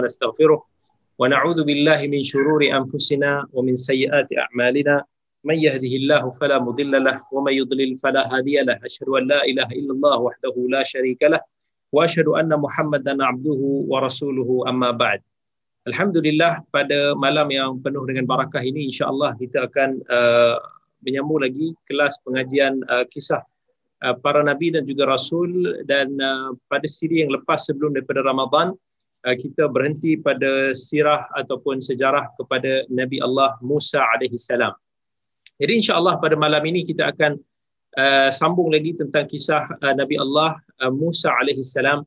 ونستغفره ونعوذ بالله من شرور أنفسنا ومن سيئات أعمالنا. من يهده الله فلا مضل له ومن يضلل فلا هادي له. أشهد أن لا إله إلا الله وحده لا شريك له وأشهد أن محمدا عبده ورسوله. أما بعد Alhamdulillah pada malam yang penuh dengan barakah ini insyaallah kita akan uh, menyambung lagi kelas pengajian uh, kisah uh, para nabi dan juga rasul. Dan uh, pada siri yang lepas sebelum daripada Ramadan uh, kita berhenti pada sirah ataupun sejarah kepada Nabi Allah Musa alaihi salam. Jadi insya-Allah pada malam ini kita akan uh, sambung lagi tentang kisah uh, Nabi Allah uh, Musa alaihi salam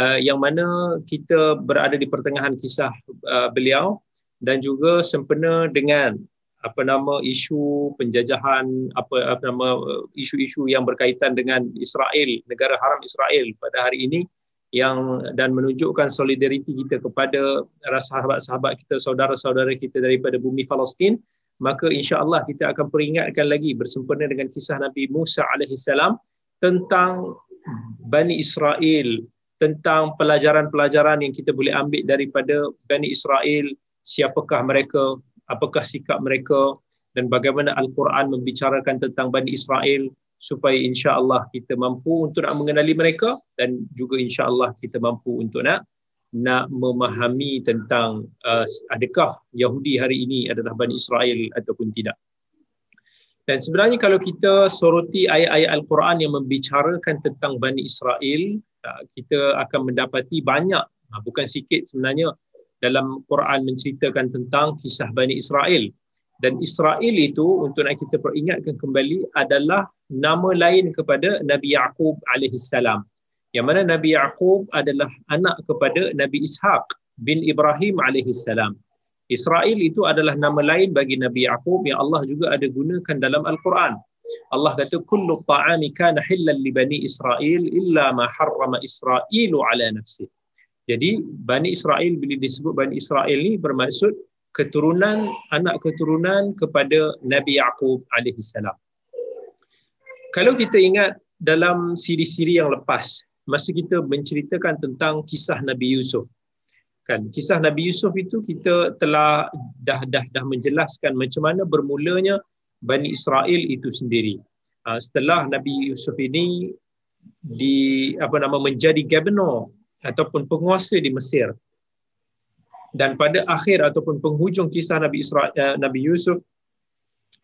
uh, yang mana kita berada di pertengahan kisah uh, beliau dan juga sempena dengan apa nama isu penjajahan apa apa nama uh, isu-isu yang berkaitan dengan Israel negara haram Israel pada hari ini yang dan menunjukkan solidariti kita kepada sahabat-sahabat kita saudara-saudara kita daripada bumi Palestin maka insya-Allah kita akan peringatkan lagi bersempena dengan kisah Nabi Musa alaihi salam tentang Bani Israel tentang pelajaran-pelajaran yang kita boleh ambil daripada Bani Israel, siapakah mereka, apakah sikap mereka dan bagaimana Al-Quran membicarakan tentang Bani Israel supaya insya-Allah kita mampu untuk nak mengenali mereka dan juga insya-Allah kita mampu untuk nak nak memahami tentang uh, adakah Yahudi hari ini adalah Bani Israel ataupun tidak. Dan sebenarnya kalau kita soroti ayat-ayat Al-Quran yang membicarakan tentang Bani Israel, kita akan mendapati banyak ha, bukan sikit sebenarnya dalam Quran menceritakan tentang kisah Bani Israel dan Israel itu untuk nak kita peringatkan kembali adalah nama lain kepada Nabi Yaqub alaihi salam. Yang mana Nabi Yaqub adalah anak kepada Nabi Ishaq bin Ibrahim alaihi salam. Israel itu adalah nama lain bagi Nabi Yaqub yang Allah juga ada gunakan dalam Al-Quran. Allah kata kullu ta'ami kana hillan li bani Israel illa ma harrama Israilu ala nafsi. Jadi Bani Israel bila disebut Bani Israel ni bermaksud keturunan anak keturunan kepada Nabi Yaqub alaihi salam. Kalau kita ingat dalam siri-siri yang lepas masa kita menceritakan tentang kisah Nabi Yusuf kan kisah Nabi Yusuf itu kita telah dah dah dah menjelaskan macam mana bermulanya Bani Israel itu sendiri. Uh, setelah Nabi Yusuf ini di apa nama menjadi governor ataupun penguasa di Mesir. Dan pada akhir ataupun penghujung kisah Nabi Israel uh, Nabi Yusuf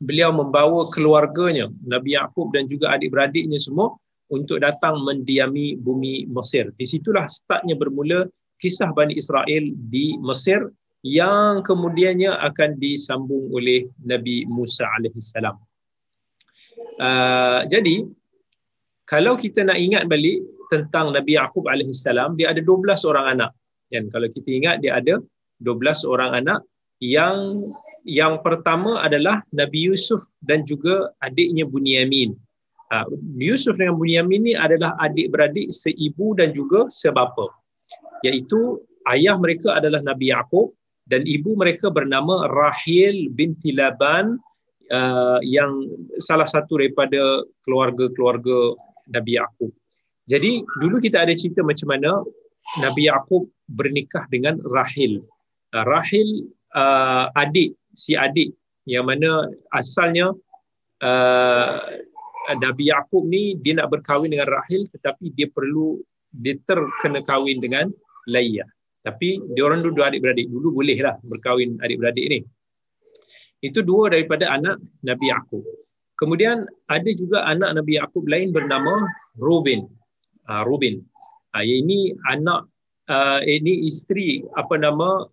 beliau membawa keluarganya Nabi Yakub dan juga adik-beradiknya semua untuk datang mendiami bumi Mesir. Di situlah startnya bermula kisah Bani Israel di Mesir yang kemudiannya akan disambung oleh Nabi Musa alaihissalam. Uh, jadi kalau kita nak ingat balik tentang Nabi Yaqub alaihissalam dia ada 12 orang anak. Dan kalau kita ingat dia ada 12 orang anak yang yang pertama adalah Nabi Yusuf dan juga adiknya Bunyamin. Uh, Yusuf dengan Bunyamin ni adalah adik-beradik seibu dan juga sebapa. Iaitu ayah mereka adalah Nabi Yaqub dan ibu mereka bernama Rahil binti Laban uh, yang salah satu daripada keluarga-keluarga Nabi Yaqub. Jadi dulu kita ada cerita macam mana Nabi Yaqub bernikah dengan Rahil. Uh, Rahil uh, adik si adik yang mana asalnya uh, Nabi Yaqub ni dia nak berkahwin dengan Rahil tetapi dia perlu dia terkena kahwin dengan Laiyah. Tapi dia orang dua adik-beradik. Dulu bolehlah berkahwin adik-beradik ni. Itu dua daripada anak Nabi Yaqub. Kemudian ada juga anak Nabi Yaqub lain bernama Rubin. Uh, Rubin. Uh, ini anak uh, ini isteri apa nama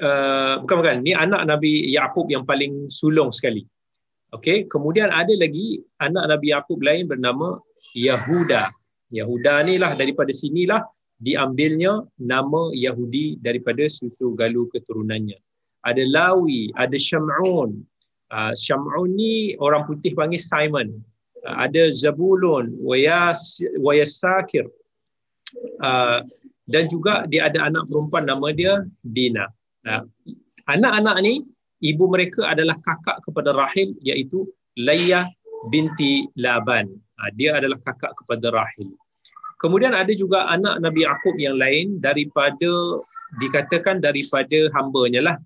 uh, bukan bukan ni anak Nabi Yaqub yang paling sulung sekali. Okey, kemudian ada lagi anak Nabi Yaqub lain bernama Yahuda. Yahuda ni lah daripada sinilah diambilnya nama Yahudi daripada susu galu keturunannya. Ada Lawi, ada Syam'un. Uh, Syam'un ni orang putih panggil Simon. Uh, ada Zabulun, Wayas, Wayasakir. Uh, dan juga dia ada anak perempuan nama dia Dina. Anak-anak ni, ibu mereka adalah kakak kepada Rahil iaitu Layya binti Laban. Uh, dia adalah kakak kepada Rahil. Kemudian ada juga anak Nabi Yaqub yang lain daripada dikatakan daripada hambanya lah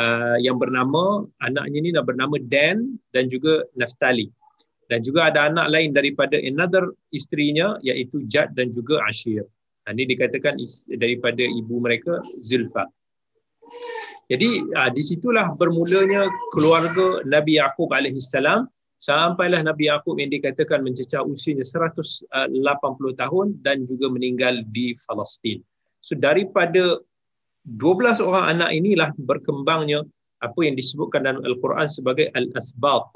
uh, yang bernama anaknya ni bernama Dan dan juga Naftali. Dan juga ada anak lain daripada another isterinya iaitu Jad dan juga Ashir. Ini dikatakan daripada ibu mereka Zulfa. Jadi uh, di situlah bermulanya keluarga Nabi Yaqub alaihissalam sampailah Nabi Yaqub yang dikatakan mencecah usianya 180 tahun dan juga meninggal di Palestin. So daripada 12 orang anak inilah berkembangnya apa yang disebutkan dalam Al-Quran sebagai al-asbat.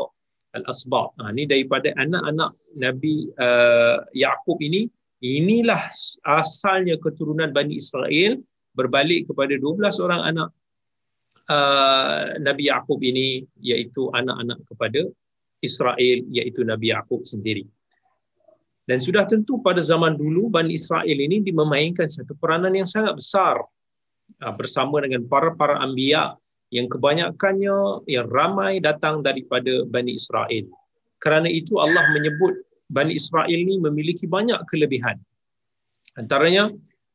Al-asbat. Ha, ini daripada anak-anak Nabi uh, Yaqub ini inilah asalnya keturunan Bani Israel berbalik kepada 12 orang anak uh, Nabi Yaqub ini iaitu anak-anak kepada Israel iaitu Nabi Yaqub sendiri. Dan sudah tentu pada zaman dulu Bani Israel ini dimemainkan satu peranan yang sangat besar uh, bersama dengan para-para anbiya yang kebanyakannya yang ramai datang daripada Bani Israel. Kerana itu Allah menyebut Bani Israel ini memiliki banyak kelebihan. Antaranya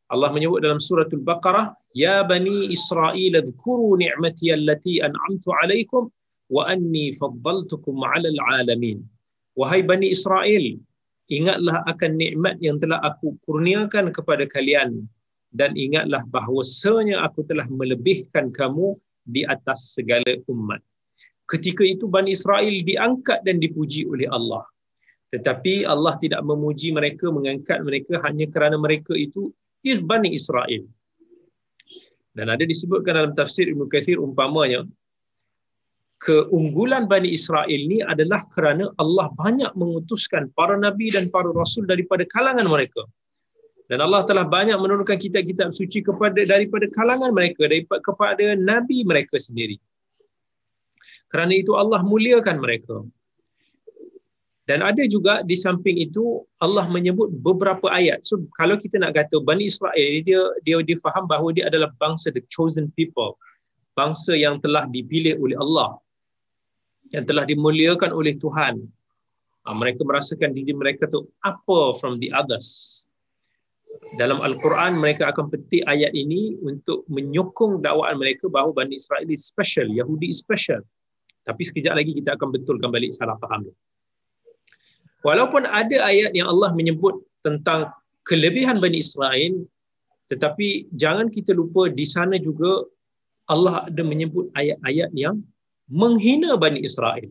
Allah menyebut dalam surah Al-Baqarah, Bani Israel, adhkuru ni'mati allati an'amtu alaikum wa anni faddaltukum 'alal 'alamin. Wahai Bani Israel, ingatlah akan nikmat yang telah aku kurniakan kepada kalian dan ingatlah bahawasanya aku telah melebihkan kamu di atas segala umat. Ketika itu Bani Israel diangkat dan dipuji oleh Allah. Tetapi Allah tidak memuji mereka, mengangkat mereka hanya kerana mereka itu is Bani Israel. Dan ada disebutkan dalam tafsir Ibn Kathir umpamanya, keunggulan Bani Israel ni adalah kerana Allah banyak mengutuskan para Nabi dan para Rasul daripada kalangan mereka. Dan Allah telah banyak menurunkan kitab-kitab suci kepada daripada kalangan mereka, daripada kepada Nabi mereka sendiri. Kerana itu Allah muliakan mereka. Dan ada juga di samping itu Allah menyebut beberapa ayat. So kalau kita nak kata Bani Israel dia dia difaham bahawa dia adalah bangsa the chosen people. Bangsa yang telah dipilih oleh Allah. Yang telah dimuliakan oleh Tuhan. Ha, mereka merasakan diri mereka tu apa from the others. Dalam Al-Quran mereka akan petik ayat ini untuk menyokong dakwaan mereka bahawa Bani Israel is special, Yahudi is special. Tapi sekejap lagi kita akan betulkan balik salah faham. Walaupun ada ayat yang Allah menyebut tentang kelebihan Bani Israel, tetapi jangan kita lupa di sana juga Allah ada menyebut ayat-ayat yang menghina Bani Israel.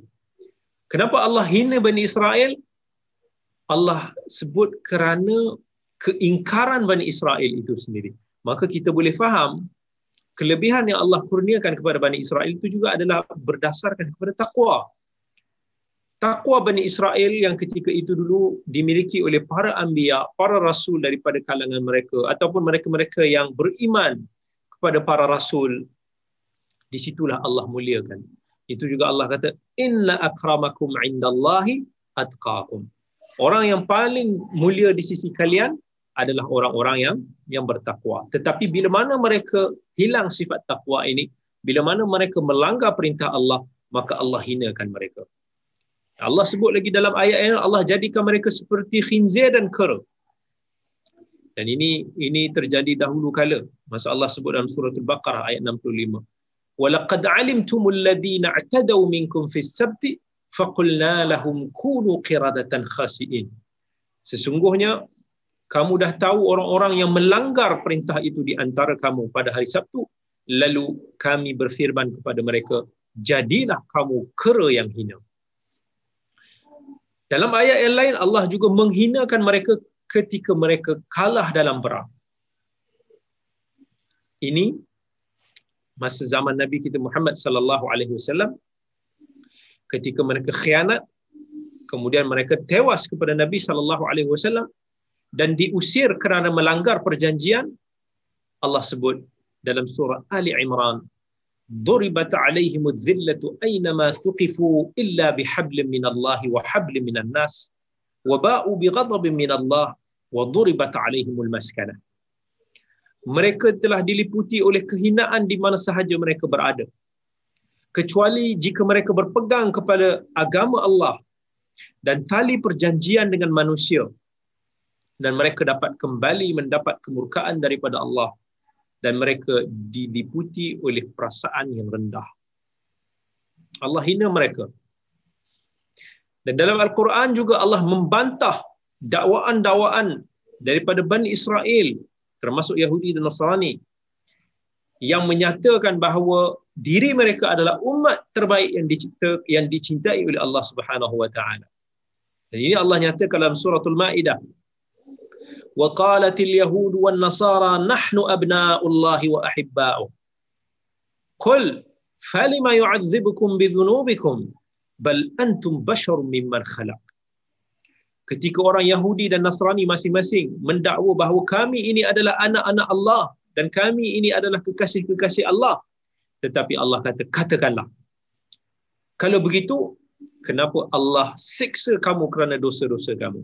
Kenapa Allah hina Bani Israel? Allah sebut kerana keingkaran Bani Israel itu sendiri. Maka kita boleh faham kelebihan yang Allah kurniakan kepada Bani Israel itu juga adalah berdasarkan kepada takwa takwa Bani Israel yang ketika itu dulu dimiliki oleh para anbiya, para rasul daripada kalangan mereka ataupun mereka-mereka yang beriman kepada para rasul di situlah Allah muliakan. Itu juga Allah kata inna akramakum indallahi atqakum. Orang yang paling mulia di sisi kalian adalah orang-orang yang yang bertakwa. Tetapi bila mana mereka hilang sifat takwa ini, bila mana mereka melanggar perintah Allah, maka Allah hinakan mereka. Allah sebut lagi dalam ayat yang Allah jadikan mereka seperti khinzir dan kera. Dan ini ini terjadi dahulu kala. Masa Allah sebut dalam surah Al-Baqarah ayat 65. وَلَقَدْ عَلِمْتُمُ الَّذِينَ اعْتَدَوْا مِنْكُمْ فِي السَّبْتِ فَقُلْنَا لَهُمْ كُونُوا قِرَدَةً خَاسِئِينَ Sesungguhnya kamu dah tahu orang-orang yang melanggar perintah itu di antara kamu pada hari Sabtu lalu kami berfirman kepada mereka jadilah kamu kera yang hina dalam ayat yang lain Allah juga menghinakan mereka ketika mereka kalah dalam perang. Ini masa zaman Nabi kita Muhammad sallallahu alaihi wasallam ketika mereka khianat kemudian mereka tewas kepada Nabi sallallahu alaihi wasallam dan diusir kerana melanggar perjanjian Allah sebut dalam surah Ali Imran ضربت عليهم الذلة أينما ثقفوا إلا بحبل من الله وحبل من الناس وباءوا بغضب من الله وضربت عليهم المسكنة mereka telah diliputi oleh kehinaan di mana sahaja mereka berada kecuali jika mereka berpegang kepada agama Allah dan tali perjanjian dengan manusia dan mereka dapat kembali mendapat kemurkaan daripada Allah dan mereka diliputi oleh perasaan yang rendah. Allah hina mereka. Dan dalam Al-Quran juga Allah membantah dakwaan-dakwaan daripada Bani Israel termasuk Yahudi dan Nasrani yang menyatakan bahawa diri mereka adalah umat terbaik yang dicipta yang dicintai oleh Allah Subhanahu wa taala. Dan ini Allah nyatakan dalam suratul Maidah. Yahud wan nasara nahnu abna'ullahi wa ahibba'u. Qul falima yu'adzibukum bidhunubikum bal antum basharun mimman khalaq. Ketika orang Yahudi dan Nasrani masing-masing mendakwa bahawa kami ini adalah anak-anak Allah dan kami ini adalah kekasih-kekasih Allah. Tetapi Allah kata, katakanlah. Kalau begitu, kenapa Allah siksa kamu kerana dosa-dosa kamu?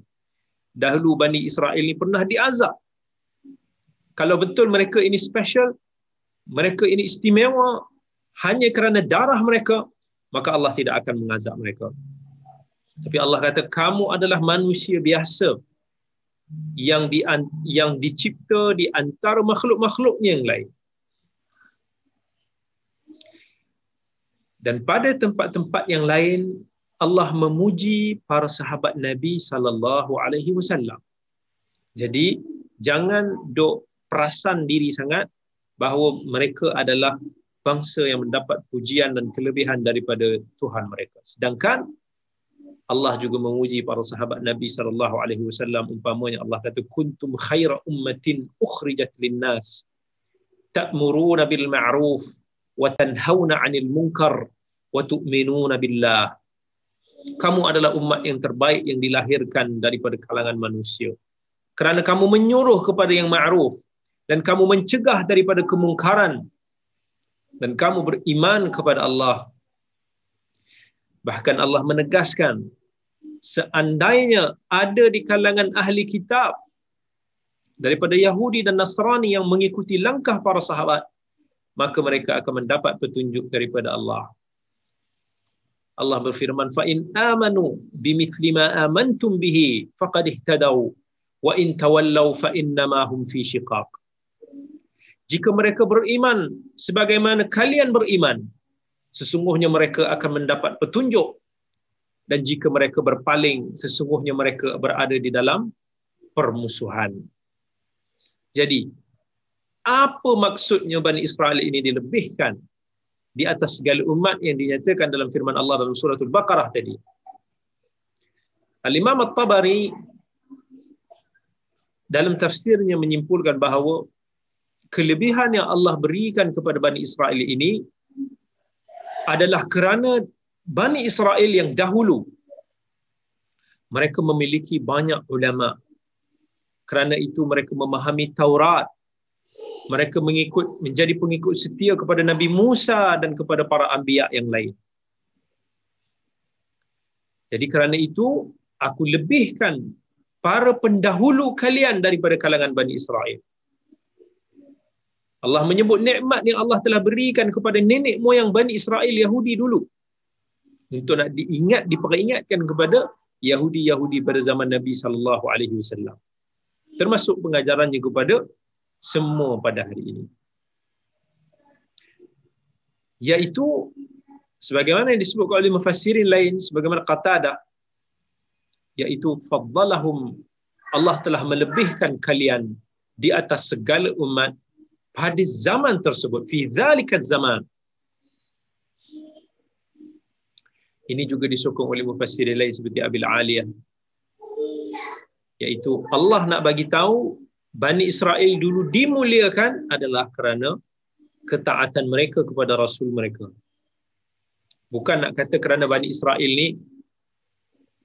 Dahulu Bani Israel ini pernah diazab. Kalau betul mereka ini special, mereka ini istimewa hanya kerana darah mereka, maka Allah tidak akan mengazab mereka. Tapi Allah kata kamu adalah manusia biasa yang di yang dicipta di antara makhluk-makhluknya yang lain. Dan pada tempat-tempat yang lain Allah memuji para sahabat Nabi sallallahu alaihi wasallam. Jadi jangan dok perasan diri sangat bahawa mereka adalah bangsa yang mendapat pujian dan kelebihan daripada Tuhan mereka. Sedangkan Allah juga menguji para sahabat Nabi sallallahu alaihi wasallam umpamanya Allah kata kuntum khaira ummatin ukhrijat linnas ta'muruna bil ma'ruf wa tanhauna 'anil munkar wa tu'minuna billah kamu adalah umat yang terbaik yang dilahirkan daripada kalangan manusia kerana kamu menyuruh kepada yang ma'ruf dan kamu mencegah daripada kemungkaran dan kamu beriman kepada Allah Bahkan Allah menegaskan seandainya ada di kalangan ahli kitab daripada Yahudi dan Nasrani yang mengikuti langkah para sahabat maka mereka akan mendapat petunjuk daripada Allah. Allah berfirman fa in amanu bimithli ma amantum bihi faqad ihtadaw. Wa in tawallaw fa innama hum fi shiqaq. Jika mereka beriman sebagaimana kalian beriman sesungguhnya mereka akan mendapat petunjuk. Dan jika mereka berpaling sesungguhnya mereka berada di dalam permusuhan. Jadi apa maksudnya Bani Israel ini dilebihkan di atas segala umat yang dinyatakan dalam firman Allah dalam surah Al-Baqarah tadi Al-Imam At-Tabari dalam tafsirnya menyimpulkan bahawa kelebihan yang Allah berikan kepada Bani Israel ini adalah kerana Bani Israel yang dahulu mereka memiliki banyak ulama. Kerana itu mereka memahami Taurat. Mereka mengikut menjadi pengikut setia kepada Nabi Musa dan kepada para anbiya yang lain. Jadi kerana itu aku lebihkan para pendahulu kalian daripada kalangan Bani Israel. Allah menyebut nikmat yang Allah telah berikan kepada nenek moyang Bani Israel Yahudi dulu. Untuk nak diingat, diperingatkan kepada Yahudi-Yahudi pada zaman Nabi sallallahu alaihi wasallam. Termasuk pengajarannya kepada semua pada hari ini. Yaitu sebagaimana yang disebut oleh mufassirin lain sebagaimana Qatadah yaitu faddalahum Allah telah melebihkan kalian di atas segala umat pada zaman tersebut. Fi dzalika zaman. Ini juga disokong oleh mufassir lain seperti Abil Aliyah. Iaitu Allah nak bagi tahu Bani Israel dulu dimuliakan adalah kerana ketaatan mereka kepada rasul mereka. Bukan nak kata kerana Bani Israel ni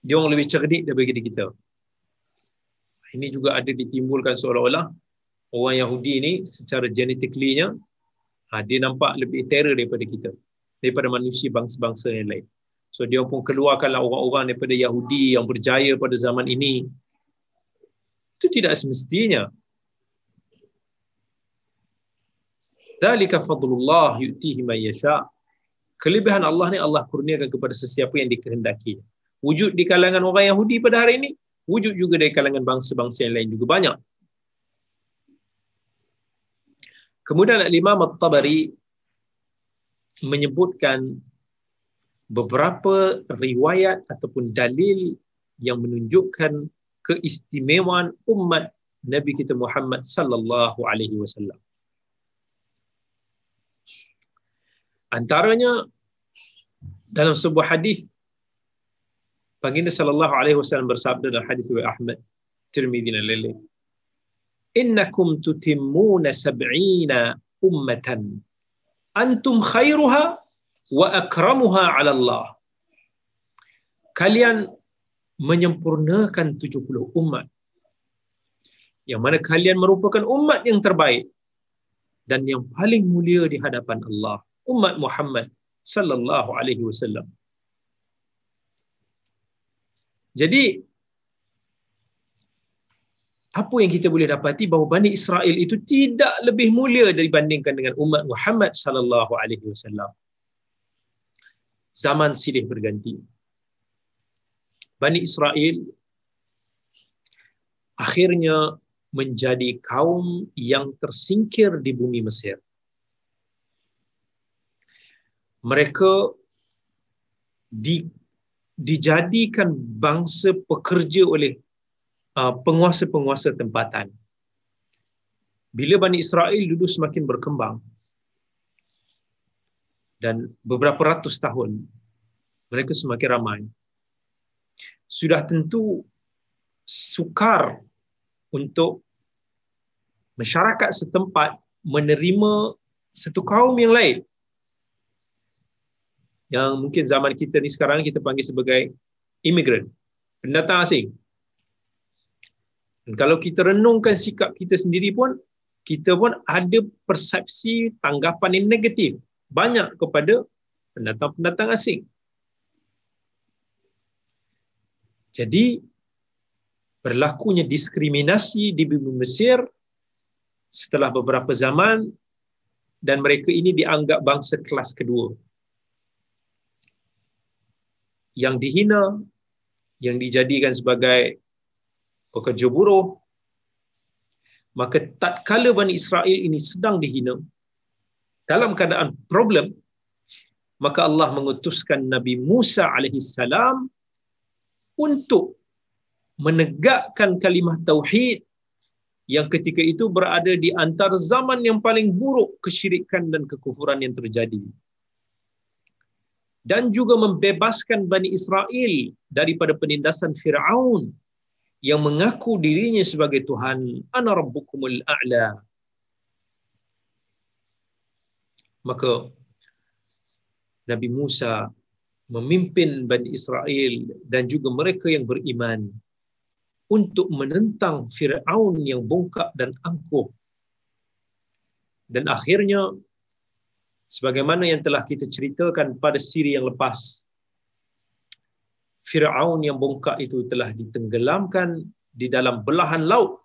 dia orang lebih cerdik daripada kita. Ini juga ada ditimbulkan seolah-olah orang Yahudi ni secara genetically-nya ha, dia nampak lebih terror daripada kita daripada manusia bangsa-bangsa yang lain. So dia pun keluarkanlah orang-orang daripada Yahudi yang berjaya pada zaman ini. Itu tidak semestinya Dalika fadlullah yu'tihi man yasha. Kelebihan Allah ni Allah kurniakan kepada sesiapa yang dikehendaki. Wujud di kalangan orang Yahudi pada hari ini, Wujud juga dari kalangan bangsa-bangsa yang lain juga banyak. Kemudian Imam At-Tabari menyebutkan beberapa riwayat ataupun dalil yang menunjukkan keistimewaan umat Nabi kita Muhammad sallallahu alaihi wasallam. Antaranya dalam sebuah hadis baginda sallallahu alaihi wasallam bersabda dalam hadis riwayat Ahmad Tirmizi dan lain-lain. Innakum tutimmuna sab'ina ummatan. Antum khairuha wa akramuha 'ala Allah. Kalian menyempurnakan 70 umat. Yang mana kalian merupakan umat yang terbaik dan yang paling mulia di hadapan Allah umat Muhammad sallallahu alaihi wasallam jadi apa yang kita boleh dapati bahawa Bani Israel itu tidak lebih mulia dibandingkan dengan umat Muhammad sallallahu alaihi wasallam. Zaman silih berganti. Bani Israel akhirnya menjadi kaum yang tersingkir di bumi Mesir. Mereka di, dijadikan bangsa pekerja oleh Uh, penguasa-penguasa tempatan. Bila Bani Israel dulu semakin berkembang dan beberapa ratus tahun mereka semakin ramai, sudah tentu sukar untuk masyarakat setempat menerima satu kaum yang lain yang mungkin zaman kita ni sekarang kita panggil sebagai imigran, pendatang asing. Dan kalau kita renungkan sikap kita sendiri pun, kita pun ada persepsi tanggapan yang negatif banyak kepada pendatang-pendatang asing. Jadi, berlakunya diskriminasi di bumi Mesir setelah beberapa zaman dan mereka ini dianggap bangsa kelas kedua. Yang dihina, yang dijadikan sebagai pekerja buruh maka tatkala Bani Israel ini sedang dihina dalam keadaan problem maka Allah mengutuskan Nabi Musa alaihi salam untuk menegakkan kalimah tauhid yang ketika itu berada di antara zaman yang paling buruk kesyirikan dan kekufuran yang terjadi dan juga membebaskan Bani Israel daripada penindasan Firaun yang mengaku dirinya sebagai Tuhan ana rabbukumul a'la maka Nabi Musa memimpin Bani Israel dan juga mereka yang beriman untuk menentang Fir'aun yang bongkak dan angkuh. Dan akhirnya, sebagaimana yang telah kita ceritakan pada siri yang lepas, Fir'aun yang bongkak itu telah ditenggelamkan di dalam belahan laut.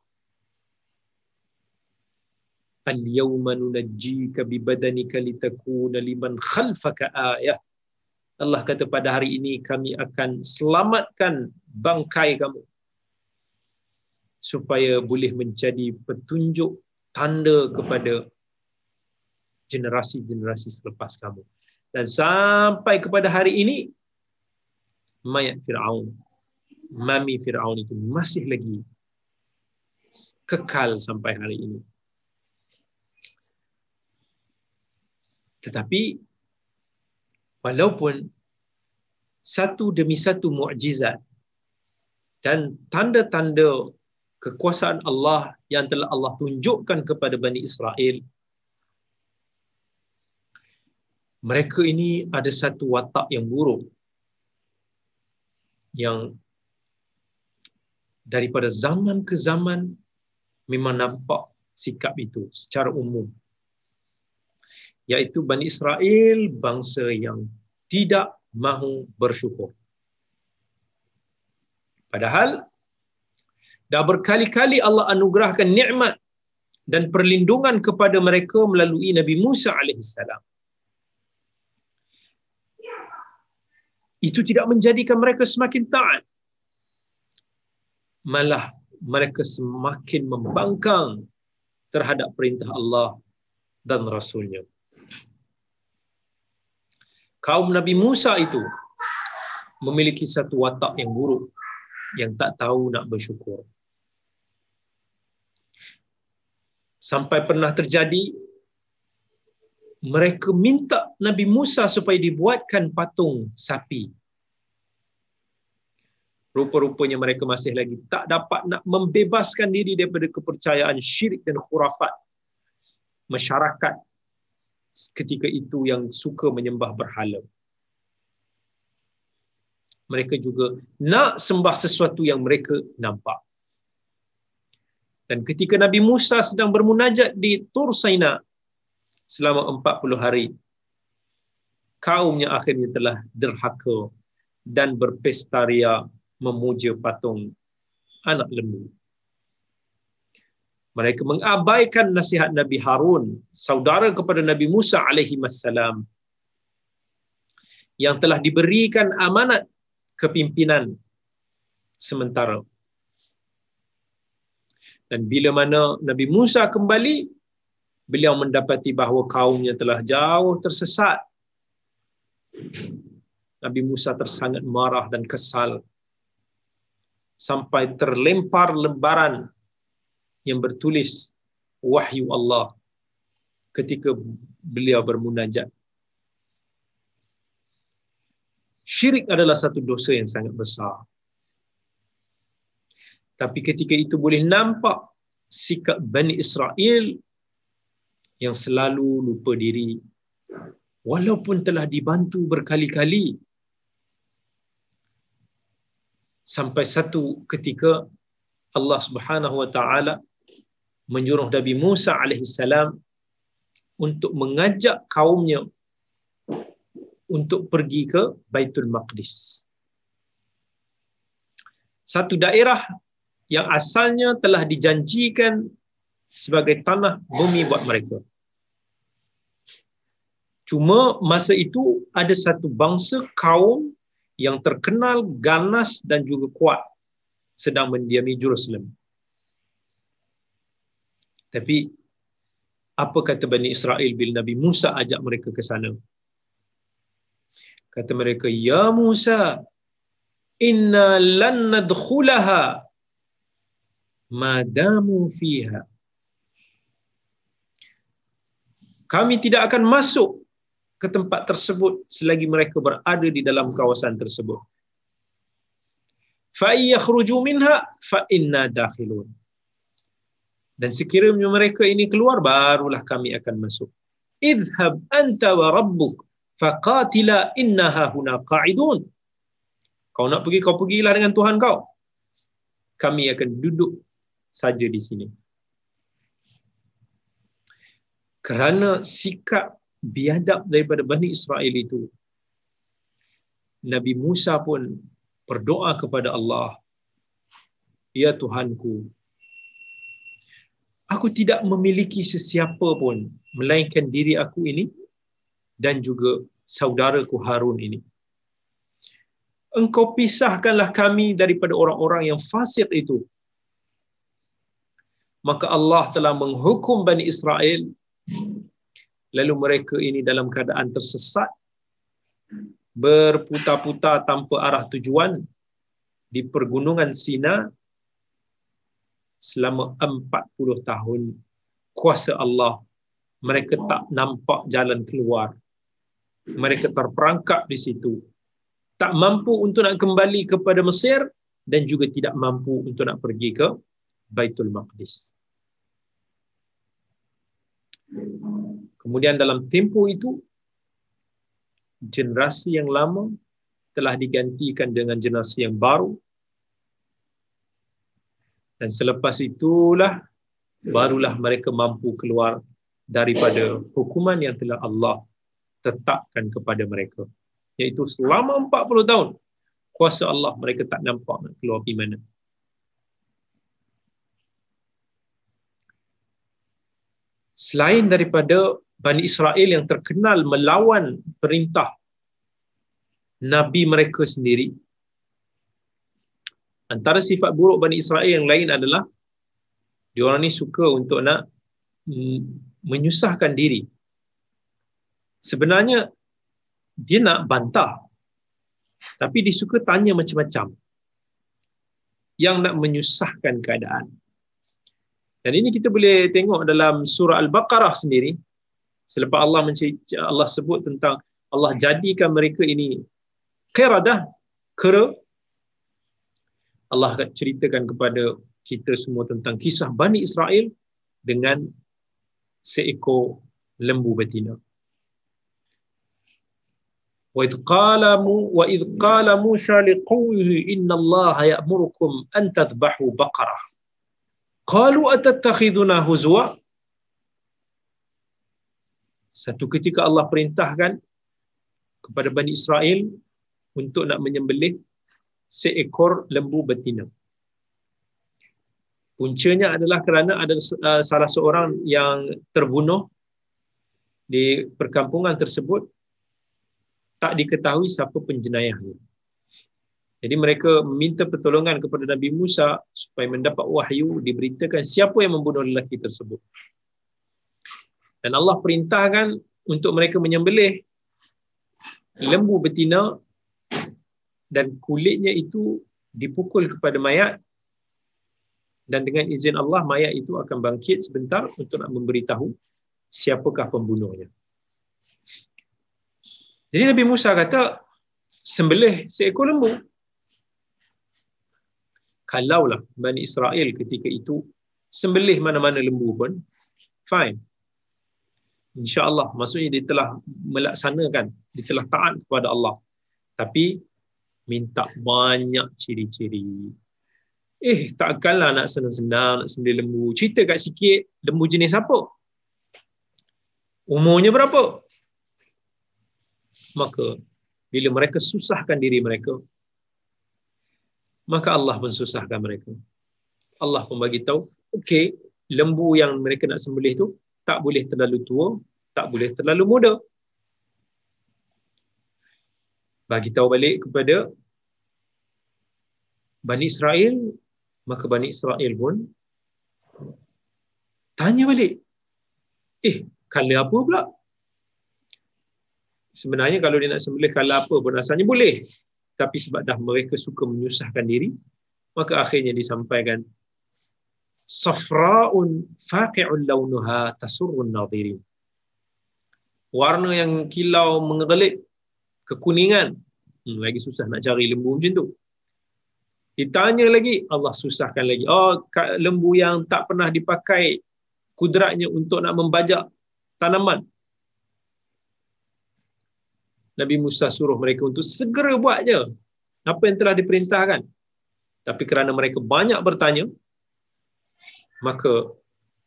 Al-yawma nunajjika bi badanika litakuna liman khalfaka ayah. Allah kata pada hari ini kami akan selamatkan bangkai kamu supaya boleh menjadi petunjuk tanda kepada generasi-generasi selepas kamu. Dan sampai kepada hari ini mayat Fir'aun, mami Fir'aun itu masih lagi kekal sampai hari ini. Tetapi walaupun satu demi satu mukjizat dan tanda-tanda kekuasaan Allah yang telah Allah tunjukkan kepada Bani Israel mereka ini ada satu watak yang buruk. Yang daripada zaman ke zaman memang nampak sikap itu secara umum. Iaitu Bani Israel bangsa yang tidak mahu bersyukur. Padahal dah berkali-kali Allah anugerahkan nikmat dan perlindungan kepada mereka melalui Nabi Musa alaihissalam itu tidak menjadikan mereka semakin taat. malah mereka semakin membangkang terhadap perintah Allah dan Rasulnya. Kaum Nabi Musa itu memiliki satu watak yang buruk yang tak tahu nak bersyukur. Sampai pernah terjadi mereka minta Nabi Musa supaya dibuatkan patung sapi. Rupa-rupanya mereka masih lagi tak dapat nak membebaskan diri daripada kepercayaan syirik dan khurafat masyarakat ketika itu yang suka menyembah berhala. Mereka juga nak sembah sesuatu yang mereka nampak. Dan ketika Nabi Musa sedang bermunajat di Tur Saina selama 40 hari, kaumnya akhirnya telah derhaka dan berpestaria memuja patung anak lembu. Mereka mengabaikan nasihat Nabi Harun, saudara kepada Nabi Musa alaihi wassalam yang telah diberikan amanat kepimpinan sementara. Dan bila mana Nabi Musa kembali, beliau mendapati bahawa kaumnya telah jauh tersesat. Nabi Musa tersangat marah dan kesal sampai terlempar lembaran yang bertulis wahyu Allah ketika beliau bermunajat. Syirik adalah satu dosa yang sangat besar. Tapi ketika itu boleh nampak sikap Bani Israel yang selalu lupa diri walaupun telah dibantu berkali-kali sampai satu ketika Allah Subhanahu wa taala menyuruh Nabi Musa alaihissalam untuk mengajak kaumnya untuk pergi ke Baitul Maqdis. Satu daerah yang asalnya telah dijanjikan sebagai tanah bumi buat mereka. Cuma masa itu ada satu bangsa kaum yang terkenal ganas dan juga kuat sedang mendiami Jerusalem. Tapi apa kata Bani Israel bila Nabi Musa ajak mereka ke sana? Kata mereka, Ya Musa, inna lan nadkhulaha madamu fiha. Kami tidak akan masuk ke tempat tersebut selagi mereka berada di dalam kawasan tersebut. Fa yakhruju minha fa inna dakhilun. Dan sekiranya mereka ini keluar barulah kami akan masuk. Idhhab anta wa rabbuk faqatila innaha huna qa'idun. Kau nak pergi kau pergilah dengan Tuhan kau. Kami akan duduk saja di sini. Kerana sikap biadab daripada Bani Israel itu, Nabi Musa pun berdoa kepada Allah, Ya Tuhanku, aku tidak memiliki sesiapa pun melainkan diri aku ini dan juga saudaraku Harun ini. Engkau pisahkanlah kami daripada orang-orang yang fasik itu. Maka Allah telah menghukum Bani Israel lalu mereka ini dalam keadaan tersesat berputar-putar tanpa arah tujuan di pergunungan Sina selama 40 tahun. Kuasa Allah mereka tak nampak jalan keluar. Mereka terperangkap di situ. Tak mampu untuk nak kembali kepada Mesir dan juga tidak mampu untuk nak pergi ke Baitul Maqdis kemudian dalam tempoh itu generasi yang lama telah digantikan dengan generasi yang baru. Dan selepas itulah barulah mereka mampu keluar daripada hukuman yang telah Allah tetapkan kepada mereka. Iaitu selama 40 tahun kuasa Allah mereka tak nampak nak keluar di mana. Selain daripada Bani Israel yang terkenal melawan perintah Nabi mereka sendiri. Antara sifat buruk Bani Israel yang lain adalah diorang ni suka untuk nak menyusahkan diri. Sebenarnya dia nak bantah. Tapi dia suka tanya macam-macam. Yang nak menyusahkan keadaan. Dan ini kita boleh tengok dalam surah Al-Baqarah sendiri. Selepas Allah mencerita, Allah sebut tentang Allah jadikan mereka ini qiradah, kera. Allah akan ceritakan kepada kita semua tentang kisah Bani Israel dengan seekor lembu betina. Wa idh qala mu wa idh qala Musa liqawmihi inna Allah ya'murukum an tadhbahu baqarah. Satu ketika Allah perintahkan kepada Bani Israel untuk nak menyembelih seekor lembu betina. Puncanya adalah kerana ada uh, salah seorang yang terbunuh di perkampungan tersebut tak diketahui siapa penjenayahnya. Jadi mereka meminta pertolongan kepada Nabi Musa supaya mendapat wahyu diberitakan siapa yang membunuh lelaki tersebut. Dan Allah perintahkan untuk mereka menyembelih lembu betina dan kulitnya itu dipukul kepada mayat dan dengan izin Allah mayat itu akan bangkit sebentar untuk nak memberitahu siapakah pembunuhnya. Jadi Nabi Musa kata sembelih seekor lembu. Kalaulah Bani Israel ketika itu sembelih mana-mana lembu pun fine. Insya-Allah maksudnya dia telah melaksanakan, dia telah taat kepada Allah. Tapi minta banyak ciri-ciri Eh, takkanlah nak senang-senang nak sembelih lembu. Cerita kat sikit, lembu jenis apa? Umurnya berapa? Maka, bila mereka susahkan diri mereka, maka Allah pun susahkan mereka. Allah pun bagi tahu, okey, lembu yang mereka nak sembelih tu tak boleh terlalu tua, tak boleh terlalu muda. Bagi tahu balik kepada Bani Israel maka Bani Israel pun tanya balik. Eh, kala apa pula? Sebenarnya kalau dia nak sembelih kala apa pun asalnya boleh. Tapi sebab dah mereka suka menyusahkan diri, maka akhirnya disampaikan safra'un faqi'un launuha tasurrun nadirin. Warna yang kilau mengelip kekuningan. Hmm, lagi susah nak cari lembu macam tu. Ditanya lagi, Allah susahkan lagi. Oh, lembu yang tak pernah dipakai kudratnya untuk nak membajak tanaman. Nabi Musa suruh mereka untuk segera buat je apa yang telah diperintahkan. Tapi kerana mereka banyak bertanya, maka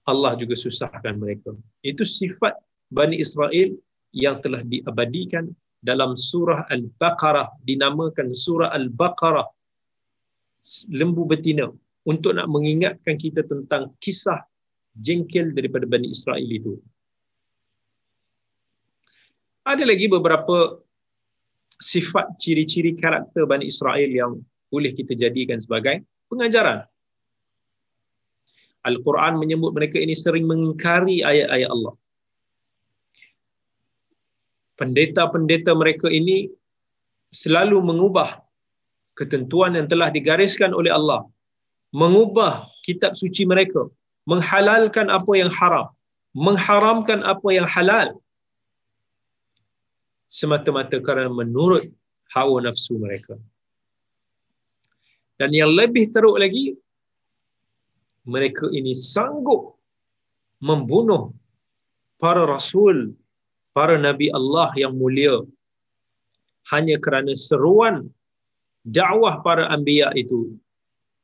Allah juga susahkan mereka. Itu sifat Bani Israel yang telah diabadikan dalam surah Al-Baqarah dinamakan surah Al-Baqarah lembu betina untuk nak mengingatkan kita tentang kisah jengkel daripada Bani Israel itu. Ada lagi beberapa sifat ciri-ciri karakter Bani Israel yang boleh kita jadikan sebagai pengajaran. Al-Quran menyebut mereka ini sering mengingkari ayat-ayat Allah. Pendeta-pendeta mereka ini selalu mengubah ketentuan yang telah digariskan oleh Allah. Mengubah kitab suci mereka. Menghalalkan apa yang haram. Mengharamkan apa yang halal. Semata-mata kerana menurut hawa nafsu mereka. Dan yang lebih teruk lagi mereka ini sanggup membunuh para rasul para nabi Allah yang mulia hanya kerana seruan dakwah para anbiya itu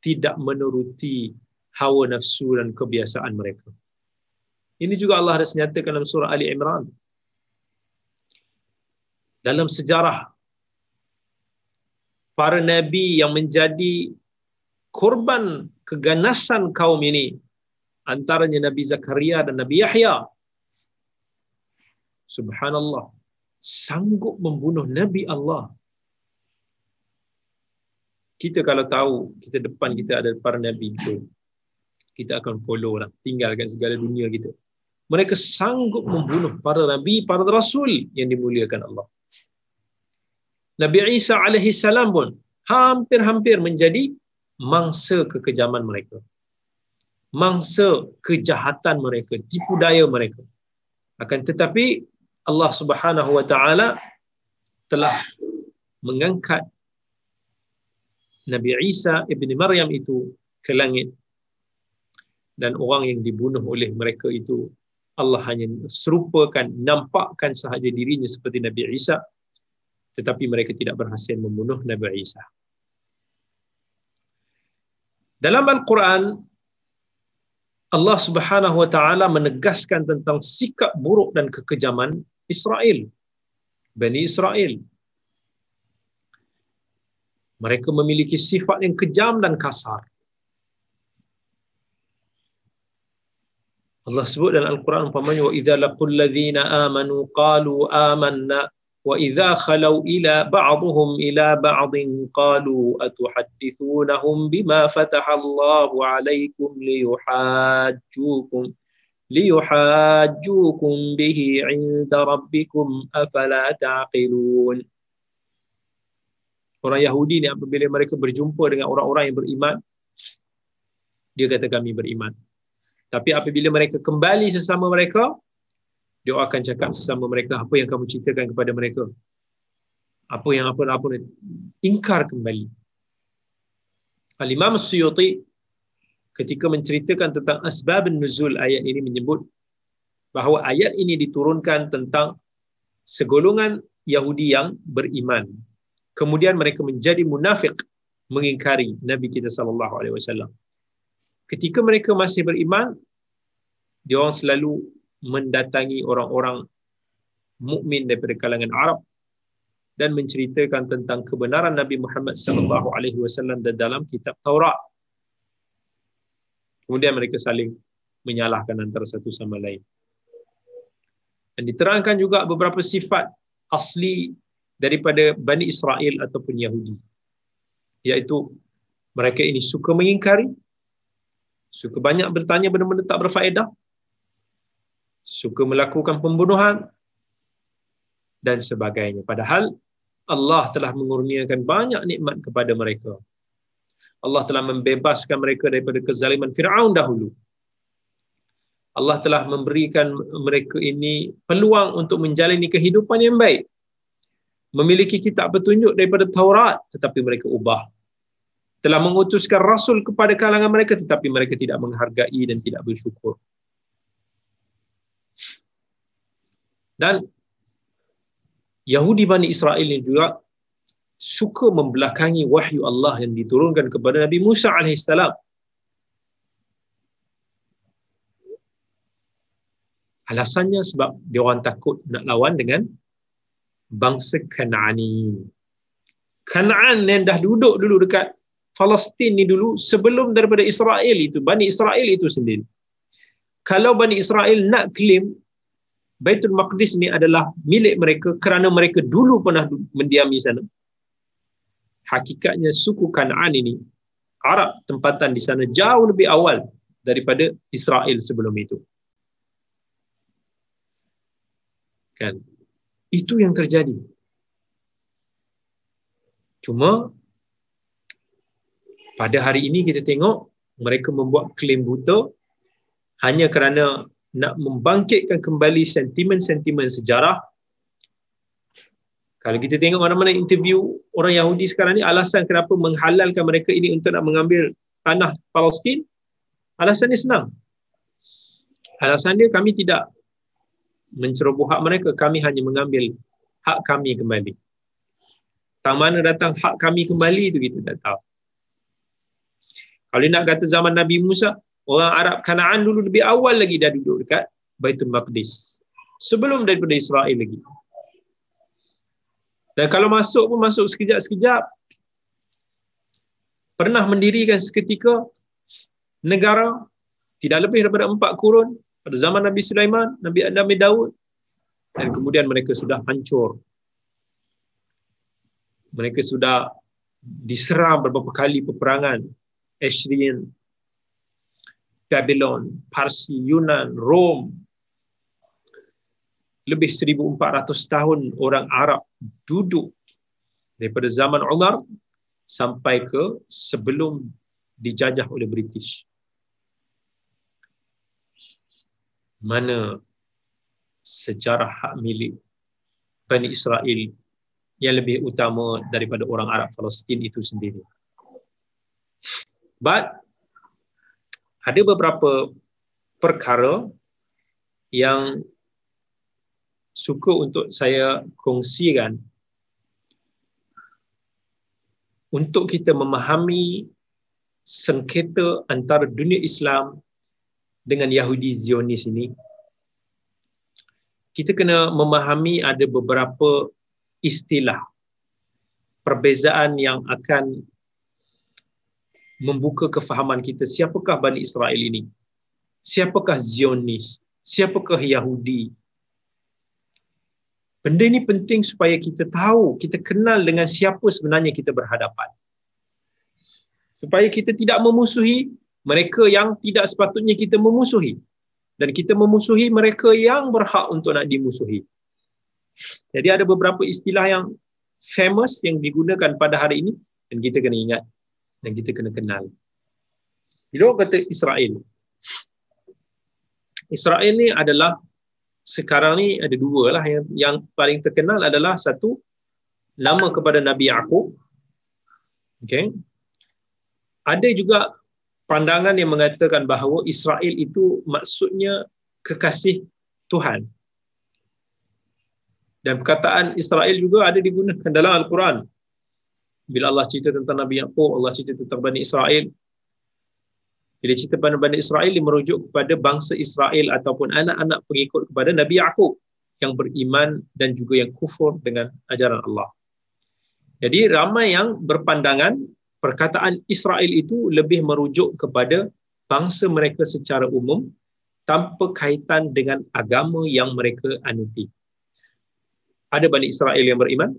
tidak menuruti hawa nafsu dan kebiasaan mereka. Ini juga Allah ada senyatakan dalam surah Ali Imran. Dalam sejarah para nabi yang menjadi korban keganasan kaum ini antaranya Nabi Zakaria dan Nabi Yahya. Subhanallah. Sanggup membunuh Nabi Allah. Kita kalau tahu kita depan kita ada para nabi itu kita akan follow lah. Tinggalkan segala dunia kita. Mereka sanggup membunuh para nabi para rasul yang dimuliakan Allah. Nabi Isa alaihi salam pun hampir-hampir menjadi mangsa kekejaman mereka. Mangsa kejahatan mereka tipu daya mereka. Akan tetapi Allah Subhanahu wa taala telah mengangkat Nabi Isa ibni Maryam itu ke langit. Dan orang yang dibunuh oleh mereka itu Allah hanya serupakan nampakkan sahaja dirinya seperti Nabi Isa. Tetapi mereka tidak berhasil membunuh Nabi Isa dalam Al-Quran Allah Subhanahu wa taala menegaskan tentang sikap buruk dan kekejaman Israel Bani Israel mereka memiliki sifat yang kejam dan kasar. Allah sebut dalam Al-Quran umpamanya wa idza laqul ladzina amanu qalu amanna idza khalau ila ba'dhum ila ba'dhin qalu atuhaddithunahum bima fataha Allahu 'alaykum liyuhajjukum liyuhajjukum bihi 'inda rabbikum afala ta'qilun. Orang Yahudi ni apabila mereka berjumpa dengan orang-orang yang beriman dia kata kami beriman. Tapi apabila mereka kembali sesama mereka dia akan cakap sesama mereka apa yang kamu ceritakan kepada mereka. Apa yang apa apa ingkar kembali. Al-Imam Suyuti ketika menceritakan tentang asbab nuzul ayat ini menyebut bahawa ayat ini diturunkan tentang segolongan Yahudi yang beriman. Kemudian mereka menjadi munafik mengingkari Nabi kita sallallahu alaihi wasallam. Ketika mereka masih beriman, dia orang selalu mendatangi orang-orang mukmin daripada kalangan Arab dan menceritakan tentang kebenaran Nabi Muhammad sallallahu alaihi wasallam dalam kitab Taurat. Kemudian mereka saling menyalahkan antara satu sama lain. Dan diterangkan juga beberapa sifat asli daripada Bani Israel ataupun Yahudi. Iaitu mereka ini suka mengingkari, suka banyak bertanya benda-benda tak berfaedah, suka melakukan pembunuhan dan sebagainya. Padahal Allah telah mengurniakan banyak nikmat kepada mereka. Allah telah membebaskan mereka daripada kezaliman Fir'aun dahulu. Allah telah memberikan mereka ini peluang untuk menjalani kehidupan yang baik memiliki kitab petunjuk daripada Taurat tetapi mereka ubah telah mengutuskan rasul kepada kalangan mereka tetapi mereka tidak menghargai dan tidak bersyukur dan Yahudi Bani Israel ini juga suka membelakangi wahyu Allah yang diturunkan kepada Nabi Musa AS. Alasannya sebab dia orang takut nak lawan dengan bangsa Kanani. Kanaan yang dah duduk dulu dekat Palestin ni dulu sebelum daripada Israel itu, Bani Israel itu sendiri. Kalau Bani Israel nak claim Baitul Maqdis ni adalah milik mereka kerana mereka dulu pernah mendiami sana. Hakikatnya suku Kanaan ini, Arab tempatan di sana jauh lebih awal daripada Israel sebelum itu. Kan? Itu yang terjadi. Cuma pada hari ini kita tengok mereka membuat klaim buta hanya kerana nak membangkitkan kembali sentimen-sentimen sejarah. Kalau kita tengok mana-mana interview orang Yahudi sekarang ni alasan kenapa menghalalkan mereka ini untuk nak mengambil tanah Palestin, alasan dia senang. Alasan dia kami tidak menceroboh hak mereka, kami hanya mengambil hak kami kembali. Tang mana datang hak kami kembali itu kita tak tahu. Kalau nak kata zaman Nabi Musa, orang Arab Kanaan dulu lebih awal lagi dah duduk dekat Baitul Maqdis. Sebelum daripada Israel lagi. Dan kalau masuk pun masuk sekejap-sekejap. Pernah mendirikan seketika negara tidak lebih daripada empat kurun pada zaman Nabi Sulaiman, Nabi Nabi Daud dan kemudian mereka sudah hancur. Mereka sudah diserang beberapa kali peperangan Assyrian, Babylon, Parsi, Yunan, Rom. Lebih 1400 tahun orang Arab duduk daripada zaman Umar sampai ke sebelum dijajah oleh British. Mana sejarah hak milik Bani Israel yang lebih utama daripada orang Arab Palestin itu sendiri. But ada beberapa perkara yang suka untuk saya kongsikan. Untuk kita memahami sengketa antara dunia Islam dengan Yahudi Zionis ini kita kena memahami ada beberapa istilah perbezaan yang akan membuka kefahaman kita siapakah Bani Israel ini? Siapakah Zionis? Siapakah Yahudi? Benda ini penting supaya kita tahu kita kenal dengan siapa sebenarnya kita berhadapan. Supaya kita tidak memusuhi mereka yang tidak sepatutnya kita memusuhi. Dan kita memusuhi mereka yang berhak untuk nak dimusuhi. Jadi ada beberapa istilah yang famous yang digunakan pada hari ini dan kita kena ingat dan kita kena kenal. Bila orang kata Israel. Israel ni adalah sekarang ni ada dua lah yang, yang paling terkenal adalah satu lama kepada Nabi Yaakob. Okay. Ada juga pandangan yang mengatakan bahawa Israel itu maksudnya kekasih Tuhan. Dan perkataan Israel juga ada digunakan dalam Al-Quran. Bila Allah cerita tentang Nabi Yaakob, Allah cerita tentang Bani Israel. Bila cerita tentang Bani Israel, dia merujuk kepada bangsa Israel ataupun anak-anak pengikut kepada Nabi Yaakob yang beriman dan juga yang kufur dengan ajaran Allah. Jadi ramai yang berpandangan perkataan Israel itu lebih merujuk kepada bangsa mereka secara umum tanpa kaitan dengan agama yang mereka anuti. Ada Bani Israel yang beriman,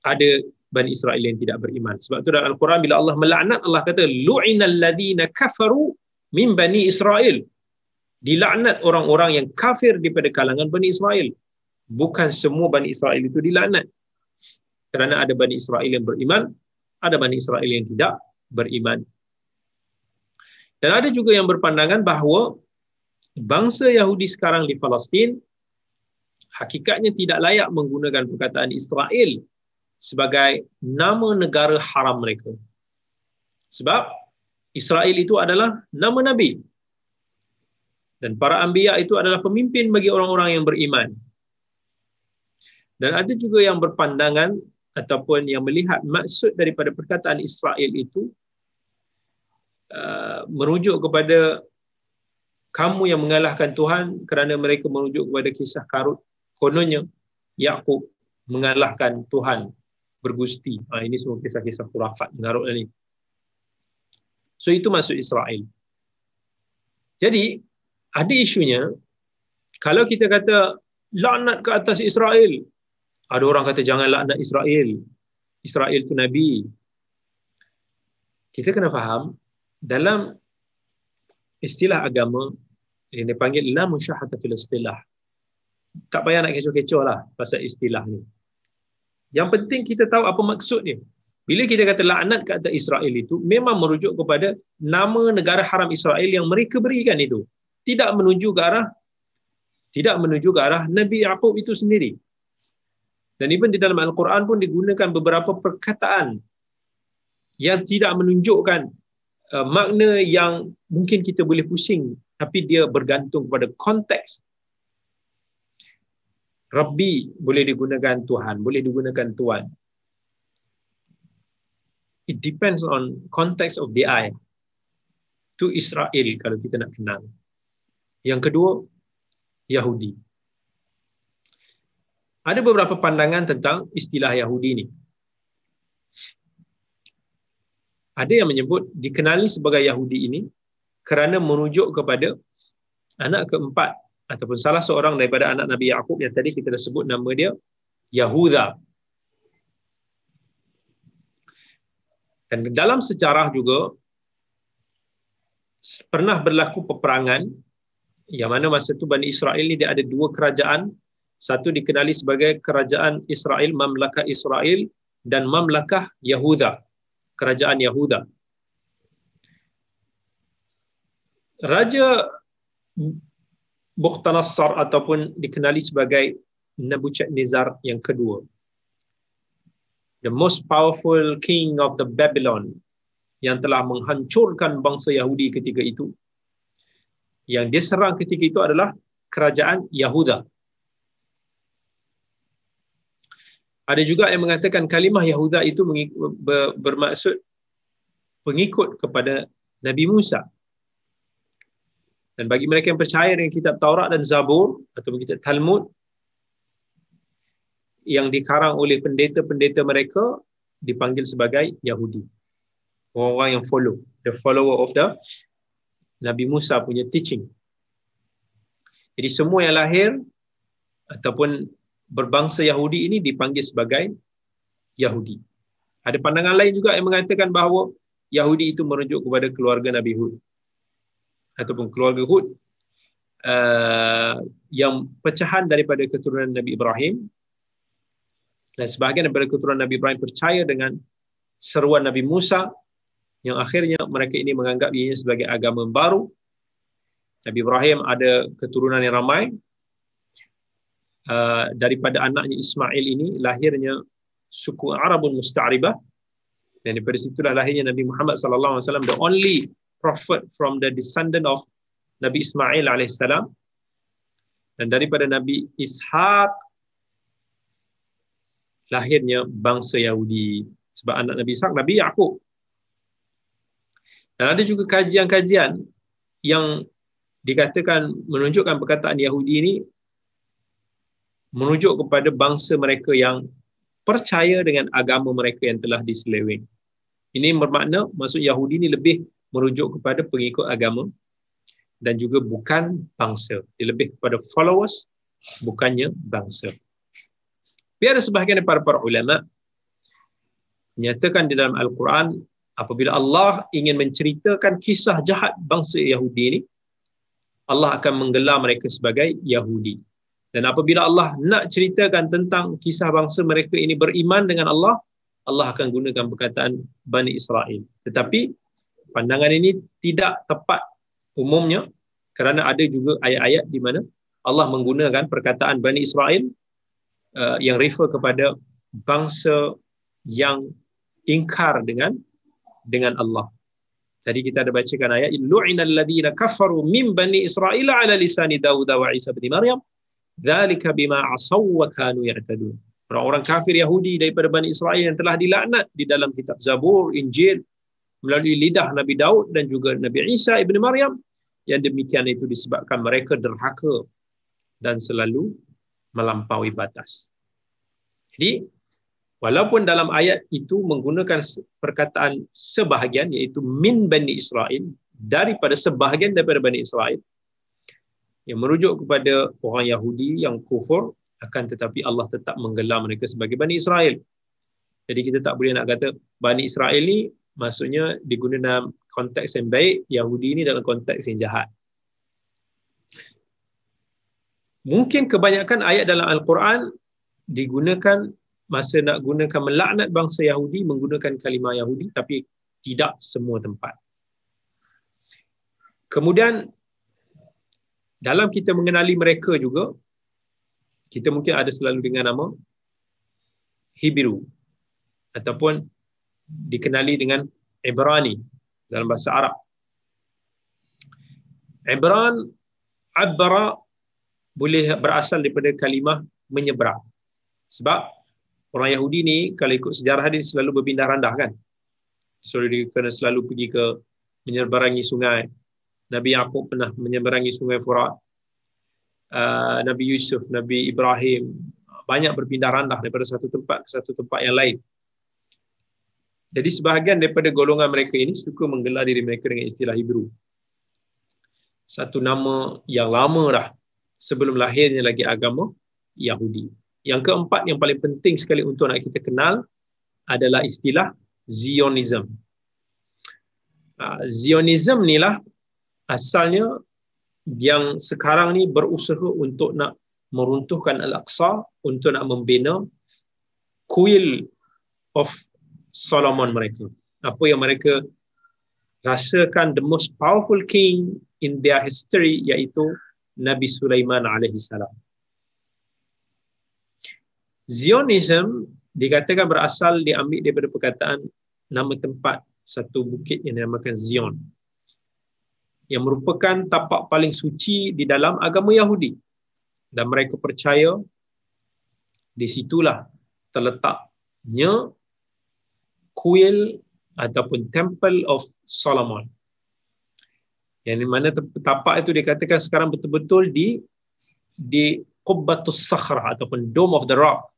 ada Bani Israel yang tidak beriman. Sebab itu dalam Al-Quran bila Allah melaknat, Allah kata, Lu'inal ladhina kafaru min Bani Israel. Dilaknat orang-orang yang kafir daripada kalangan Bani Israel. Bukan semua Bani Israel itu dilaknat. Kerana ada Bani Israel yang beriman, ada Bani Israel yang tidak beriman. Dan ada juga yang berpandangan bahawa bangsa Yahudi sekarang di Palestin hakikatnya tidak layak menggunakan perkataan Israel sebagai nama negara haram mereka. Sebab Israel itu adalah nama Nabi. Dan para anbiya itu adalah pemimpin bagi orang-orang yang beriman. Dan ada juga yang berpandangan ataupun yang melihat maksud daripada perkataan Israel itu uh, merujuk kepada kamu yang mengalahkan Tuhan kerana mereka merujuk kepada kisah karut kononnya Yakub mengalahkan Tuhan bergusti. Ha, ini semua kisah-kisah khurafat mengarut ini. So itu maksud Israel. Jadi ada isunya kalau kita kata laknat ke atas Israel, ada orang kata jangan laknat Israel. Israel itu Nabi. Kita kena faham, dalam istilah agama, yang dipanggil la musyahata fil istilah. Tak payah nak kecoh-kecoh lah pasal istilah ni. Yang penting kita tahu apa maksudnya. Bila kita kata laknat ke atas Israel itu, memang merujuk kepada nama negara haram Israel yang mereka berikan itu. Tidak menuju ke arah tidak menuju ke arah Nabi Yaakob itu sendiri. Dan even di dalam Al-Quran pun digunakan beberapa perkataan yang tidak menunjukkan uh, makna yang mungkin kita boleh pusing tapi dia bergantung kepada konteks. Rabbi boleh digunakan Tuhan, boleh digunakan Tuhan. It depends on context of the eye. To Israel kalau kita nak kenal. Yang kedua, Yahudi ada beberapa pandangan tentang istilah Yahudi ini. Ada yang menyebut dikenali sebagai Yahudi ini kerana merujuk kepada anak keempat ataupun salah seorang daripada anak Nabi Yaakob yang tadi kita dah sebut nama dia Yahuda. Dan dalam sejarah juga pernah berlaku peperangan yang mana masa itu Bani Israel ni dia ada dua kerajaan. Satu dikenali sebagai kerajaan Israel Mamlakah Israel dan Mamlakah Yahuda. Kerajaan Yahuda. Raja Bukhtanasar ataupun dikenali sebagai Nebuchadnezzar yang kedua the most powerful king of the Babylon yang telah menghancurkan bangsa Yahudi ketika itu yang dia serang ketika itu adalah kerajaan Yahuda. Ada juga yang mengatakan kalimah Yahuda itu bermaksud pengikut kepada Nabi Musa. Dan bagi mereka yang percaya dengan kitab Taurat dan Zabur atau kitab Talmud yang dikarang oleh pendeta-pendeta mereka dipanggil sebagai Yahudi. Orang-orang yang follow, the follower of the Nabi Musa punya teaching. Jadi semua yang lahir ataupun berbangsa Yahudi ini dipanggil sebagai Yahudi. Ada pandangan lain juga yang mengatakan bahawa Yahudi itu merujuk kepada keluarga Nabi Hud ataupun keluarga Hud uh, yang pecahan daripada keturunan Nabi Ibrahim dan sebahagian daripada keturunan Nabi Ibrahim percaya dengan seruan Nabi Musa yang akhirnya mereka ini menganggap ianya sebagai agama baru. Nabi Ibrahim ada keturunan yang ramai. Uh, daripada anaknya Ismail ini lahirnya suku Arabun Musta'ribah dan daripada situlah lahirnya Nabi Muhammad sallallahu alaihi wasallam the only prophet from the descendant of Nabi Ismail alaihissalam dan daripada Nabi Ishaq lahirnya bangsa Yahudi. Sebab anak Nabi Ishaq Nabi Yaqub. Dan ada juga kajian-kajian yang dikatakan menunjukkan perkataan Yahudi ini merujuk kepada bangsa mereka yang percaya dengan agama mereka yang telah diseleweng. Ini bermakna maksud Yahudi ini lebih merujuk kepada pengikut agama dan juga bukan bangsa. Dia lebih kepada followers bukannya bangsa. Biar sebahagian daripada para ulama menyatakan di dalam Al-Quran apabila Allah ingin menceritakan kisah jahat bangsa Yahudi ini Allah akan menggelar mereka sebagai Yahudi dan apabila Allah nak ceritakan tentang kisah bangsa mereka ini beriman dengan Allah Allah akan gunakan perkataan Bani Israel tetapi pandangan ini tidak tepat umumnya kerana ada juga ayat-ayat di mana Allah menggunakan perkataan Bani Israel uh, yang refer kepada bangsa yang ingkar dengan dengan Allah. Tadi kita ada bacakan ayat lu'inal ladina kafaru min bani Israil ala lisani Dawud wa Isa bin Maryam zalika bima asaw wa kanu ya'tadun. Orang-orang kafir Yahudi daripada Bani Israel yang telah dilaknat di dalam kitab Zabur, Injil melalui lidah Nabi Daud dan juga Nabi Isa ibn Maryam yang demikian itu disebabkan mereka derhaka dan selalu melampaui batas. Jadi Walaupun dalam ayat itu menggunakan perkataan sebahagian iaitu min Bani Israel daripada sebahagian daripada Bani Israel yang merujuk kepada orang Yahudi yang kufur akan tetapi Allah tetap menggelar mereka sebagai Bani Israel. Jadi kita tak boleh nak kata Bani Israel ni maksudnya digunakan dalam konteks yang baik, Yahudi ni dalam konteks yang jahat. Mungkin kebanyakan ayat dalam Al-Quran digunakan masa nak gunakan melaknat bangsa Yahudi menggunakan kalimah Yahudi tapi tidak semua tempat. Kemudian dalam kita mengenali mereka juga kita mungkin ada selalu dengan nama Hebrew ataupun dikenali dengan Ibrani dalam bahasa Arab. Ibran Abara boleh berasal daripada kalimah menyeberang. Sebab orang Yahudi ni kalau ikut sejarah dia selalu berpindah randah kan. So dia kena selalu pergi ke menyeberangi sungai. Nabi Yaqub pernah menyeberangi sungai Furat. Uh, Nabi Yusuf, Nabi Ibrahim banyak berpindah randah daripada satu tempat ke satu tempat yang lain. Jadi sebahagian daripada golongan mereka ini suka menggelar diri mereka dengan istilah Hebrew. Satu nama yang lama dah sebelum lahirnya lagi agama Yahudi. Yang keempat yang paling penting sekali untuk nak kita kenal adalah istilah Zionism. Uh, Zionism ni lah asalnya yang sekarang ni berusaha untuk nak meruntuhkan Al-Aqsa untuk nak membina kuil of Solomon mereka. Apa yang mereka rasakan the most powerful king in their history iaitu Nabi Sulaiman alaihi salam. Zionism dikatakan berasal diambil daripada perkataan nama tempat satu bukit yang dinamakan Zion yang merupakan tapak paling suci di dalam agama Yahudi dan mereka percaya di situlah terletaknya kuil ataupun temple of Solomon yang mana tapak itu dikatakan sekarang betul-betul di di Qubbatus Sakhrah ataupun Dome of the Rock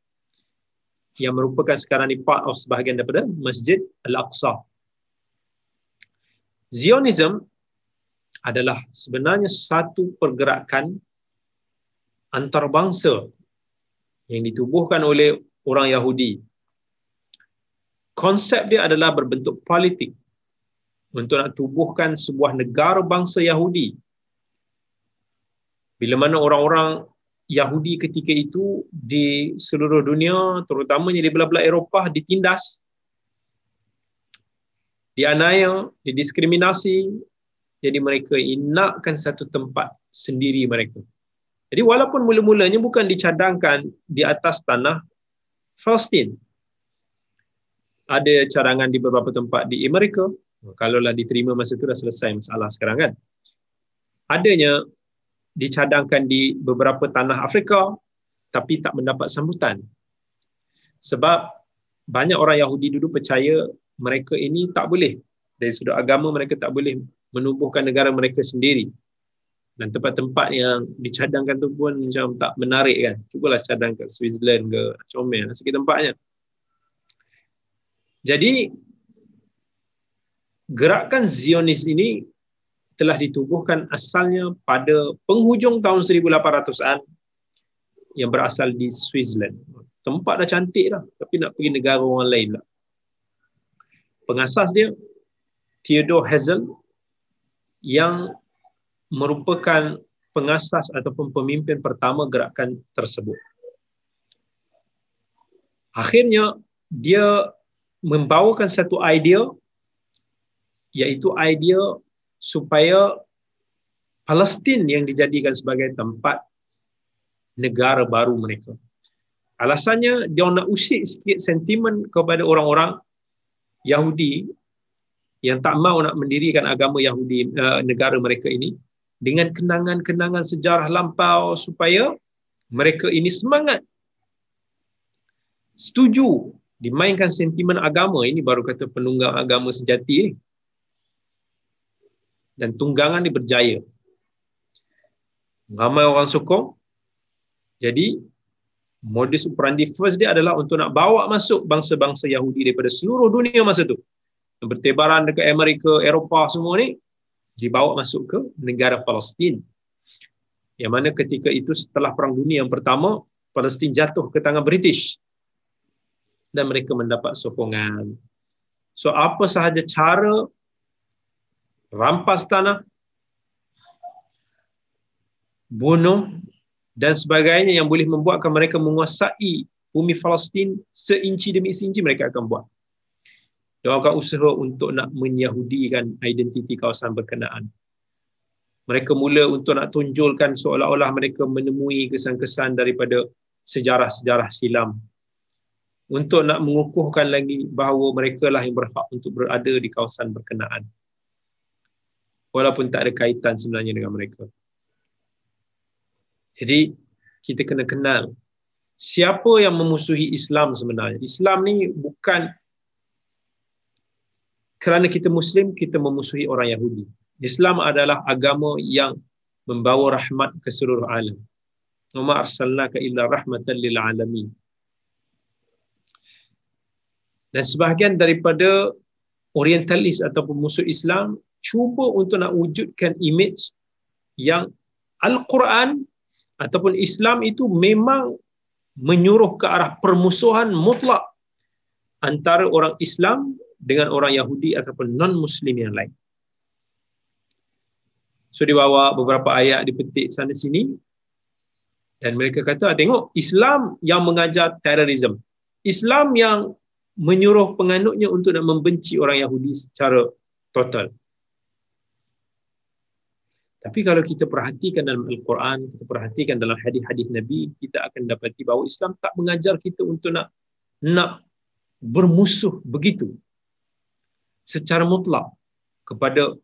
yang merupakan sekarang ni part of sebahagian daripada Masjid Al-Aqsa. Zionism adalah sebenarnya satu pergerakan antarabangsa yang ditubuhkan oleh orang Yahudi. Konsep dia adalah berbentuk politik untuk nak tubuhkan sebuah negara bangsa Yahudi. Bila mana orang-orang Yahudi ketika itu di seluruh dunia, terutamanya di belah-belah Eropah, ditindas, dianaya, didiskriminasi, jadi mereka inakkan satu tempat sendiri mereka. Jadi walaupun mula-mulanya bukan dicadangkan di atas tanah Palestin. Ada cadangan di beberapa tempat di Amerika. Kalaulah diterima masa itu dah selesai masalah sekarang kan. Adanya dicadangkan di beberapa tanah Afrika tapi tak mendapat sambutan. Sebab banyak orang Yahudi dulu percaya mereka ini tak boleh dari sudut agama mereka tak boleh menubuhkan negara mereka sendiri dan tempat-tempat yang dicadangkan tu pun macam tak menarik kan cubalah cadang kat Switzerland ke comel sikit tempatnya jadi gerakan Zionis ini telah ditubuhkan asalnya pada penghujung tahun 1800-an yang berasal di Switzerland. Tempat dah cantik dah, tapi nak pergi negara orang lain pula. Pengasas dia Theodore Herzl yang merupakan pengasas ataupun pemimpin pertama gerakan tersebut. Akhirnya dia membawakan satu idea iaitu idea supaya Palestin yang dijadikan sebagai tempat negara baru mereka. Alasannya dia nak usik sikit sentimen kepada orang-orang Yahudi yang tak mau nak mendirikan agama Yahudi uh, negara mereka ini dengan kenangan-kenangan sejarah lampau supaya mereka ini semangat setuju dimainkan sentimen agama ini baru kata penunggang agama sejati ni. Dan tunggangan ini berjaya. Ramai orang sokong. Jadi modus operandi first dia adalah untuk nak bawa masuk bangsa-bangsa Yahudi daripada seluruh dunia masa tu. Yang bertebaran dekat Amerika, Eropah semua ni dibawa masuk ke negara Palestin. Yang mana ketika itu setelah Perang Dunia yang pertama, Palestin jatuh ke tangan British dan mereka mendapat sokongan. So apa sahaja cara rampas tanah, bunuh dan sebagainya yang boleh membuatkan mereka menguasai bumi Palestin seinci demi seinci mereka akan buat dia akan usaha untuk nak menyahudikan identiti kawasan berkenaan. Mereka mula untuk nak tunjulkan seolah-olah mereka menemui kesan-kesan daripada sejarah-sejarah silam. Untuk nak mengukuhkan lagi bahawa mereka lah yang berhak untuk berada di kawasan berkenaan. Walaupun tak ada kaitan sebenarnya dengan mereka. Jadi, kita kena kenal siapa yang memusuhi Islam sebenarnya. Islam ni bukan kerana kita Muslim, kita memusuhi orang Yahudi. Islam adalah agama yang membawa rahmat ke seluruh alam. Wa arsalnaka illa rahmatan lil alamin. Dan sebahagian daripada orientalis ataupun musuh Islam cuba untuk nak wujudkan image yang Al-Quran ataupun Islam itu memang menyuruh ke arah permusuhan mutlak antara orang Islam dengan orang Yahudi ataupun non-Muslim yang lain. So dia bawa beberapa ayat dipetik sana sini dan mereka kata tengok Islam yang mengajar terorisme. Islam yang menyuruh penganutnya untuk nak membenci orang Yahudi secara total. Tapi kalau kita perhatikan dalam Al-Quran, kita perhatikan dalam hadis-hadis Nabi, kita akan dapati bahawa Islam tak mengajar kita untuk nak nak bermusuh begitu secara mutlak kepada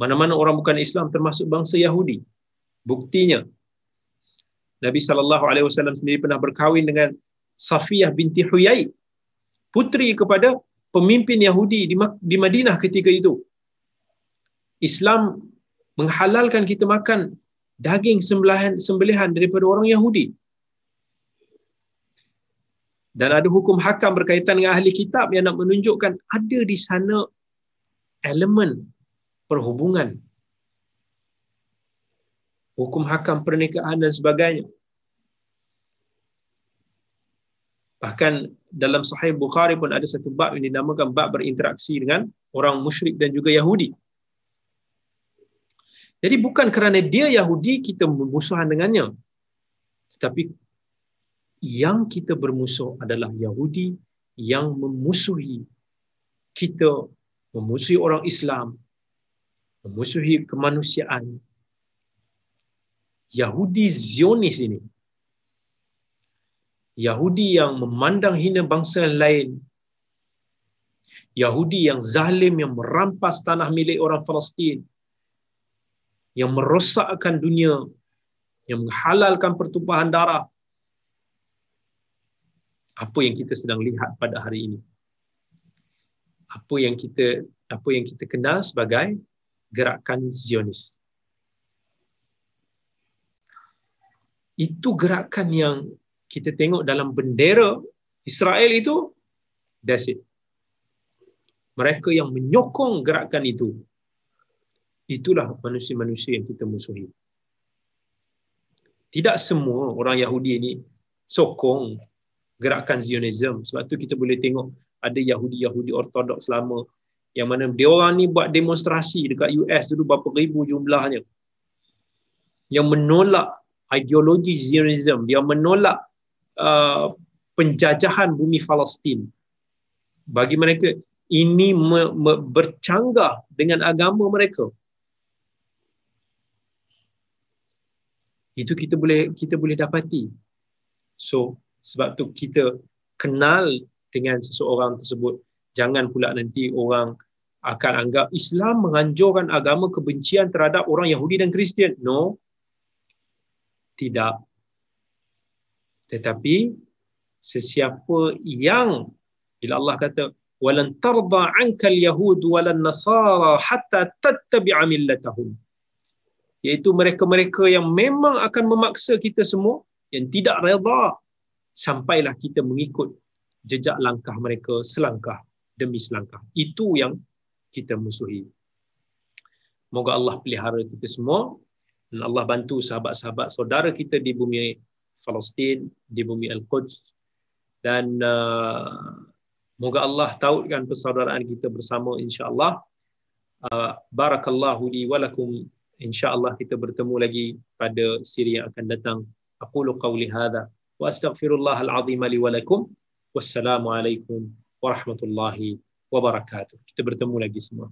mana-mana orang bukan Islam termasuk bangsa Yahudi. Buktinya Nabi sallallahu alaihi wasallam sendiri pernah berkahwin dengan Safiyah binti Huyai, putri kepada pemimpin Yahudi di Madinah ketika itu. Islam menghalalkan kita makan daging sembelihan sembelihan daripada orang Yahudi. Dan ada hukum hakam berkaitan dengan ahli kitab yang nak menunjukkan ada di sana elemen perhubungan. Hukum hakam pernikahan dan sebagainya. Bahkan dalam Sahih Bukhari pun ada satu bab yang dinamakan bab berinteraksi dengan orang musyrik dan juga Yahudi. Jadi bukan kerana dia Yahudi kita bermusuhan dengannya. Tetapi yang kita bermusuh adalah Yahudi yang memusuhi kita, memusuhi orang Islam, memusuhi kemanusiaan. Yahudi Zionis ini. Yahudi yang memandang hina bangsa lain. Yahudi yang zalim yang merampas tanah milik orang Palestin yang merosakkan dunia, yang menghalalkan pertumpahan darah. Apa yang kita sedang lihat pada hari ini? Apa yang kita apa yang kita kenal sebagai gerakan Zionis. Itu gerakan yang kita tengok dalam bendera Israel itu, that's it. Mereka yang menyokong gerakan itu itulah manusia-manusia yang kita musuhi. Tidak semua orang Yahudi ini sokong gerakan Zionism. Sebab tu kita boleh tengok ada Yahudi-Yahudi ortodoks lama yang mana dia orang ni buat demonstrasi dekat US dulu berapa ribu jumlahnya. Yang menolak ideologi Zionism, dia menolak uh, penjajahan bumi Palestin. Bagi mereka ini me- me- bercanggah dengan agama mereka. itu kita boleh kita boleh dapati. So sebab tu kita kenal dengan seseorang tersebut. Jangan pula nanti orang akan anggap Islam menganjurkan agama kebencian terhadap orang Yahudi dan Kristian. No. Tidak tetapi sesiapa yang bila Allah kata walan tarda ankal yahud walan nasara hatta tattabi'a millatahum iaitu mereka-mereka yang memang akan memaksa kita semua yang tidak redha sampailah kita mengikut jejak langkah mereka selangkah demi selangkah. Itu yang kita musuhi. Moga Allah pelihara kita semua dan Allah bantu sahabat-sahabat saudara kita di bumi Palestin, di bumi Al-Quds. Dan uh, moga Allah tautkan persaudaraan kita bersama insya-Allah. Uh, barakallahu li wa lakum. Insyaallah kita bertemu lagi pada siri yang akan datang. Aqulu qawli hadha. Wa astaghfirullahal azim li wa lakum. Wassalamu alaikum warahmatullahi wabarakatuh. Kita bertemu lagi semua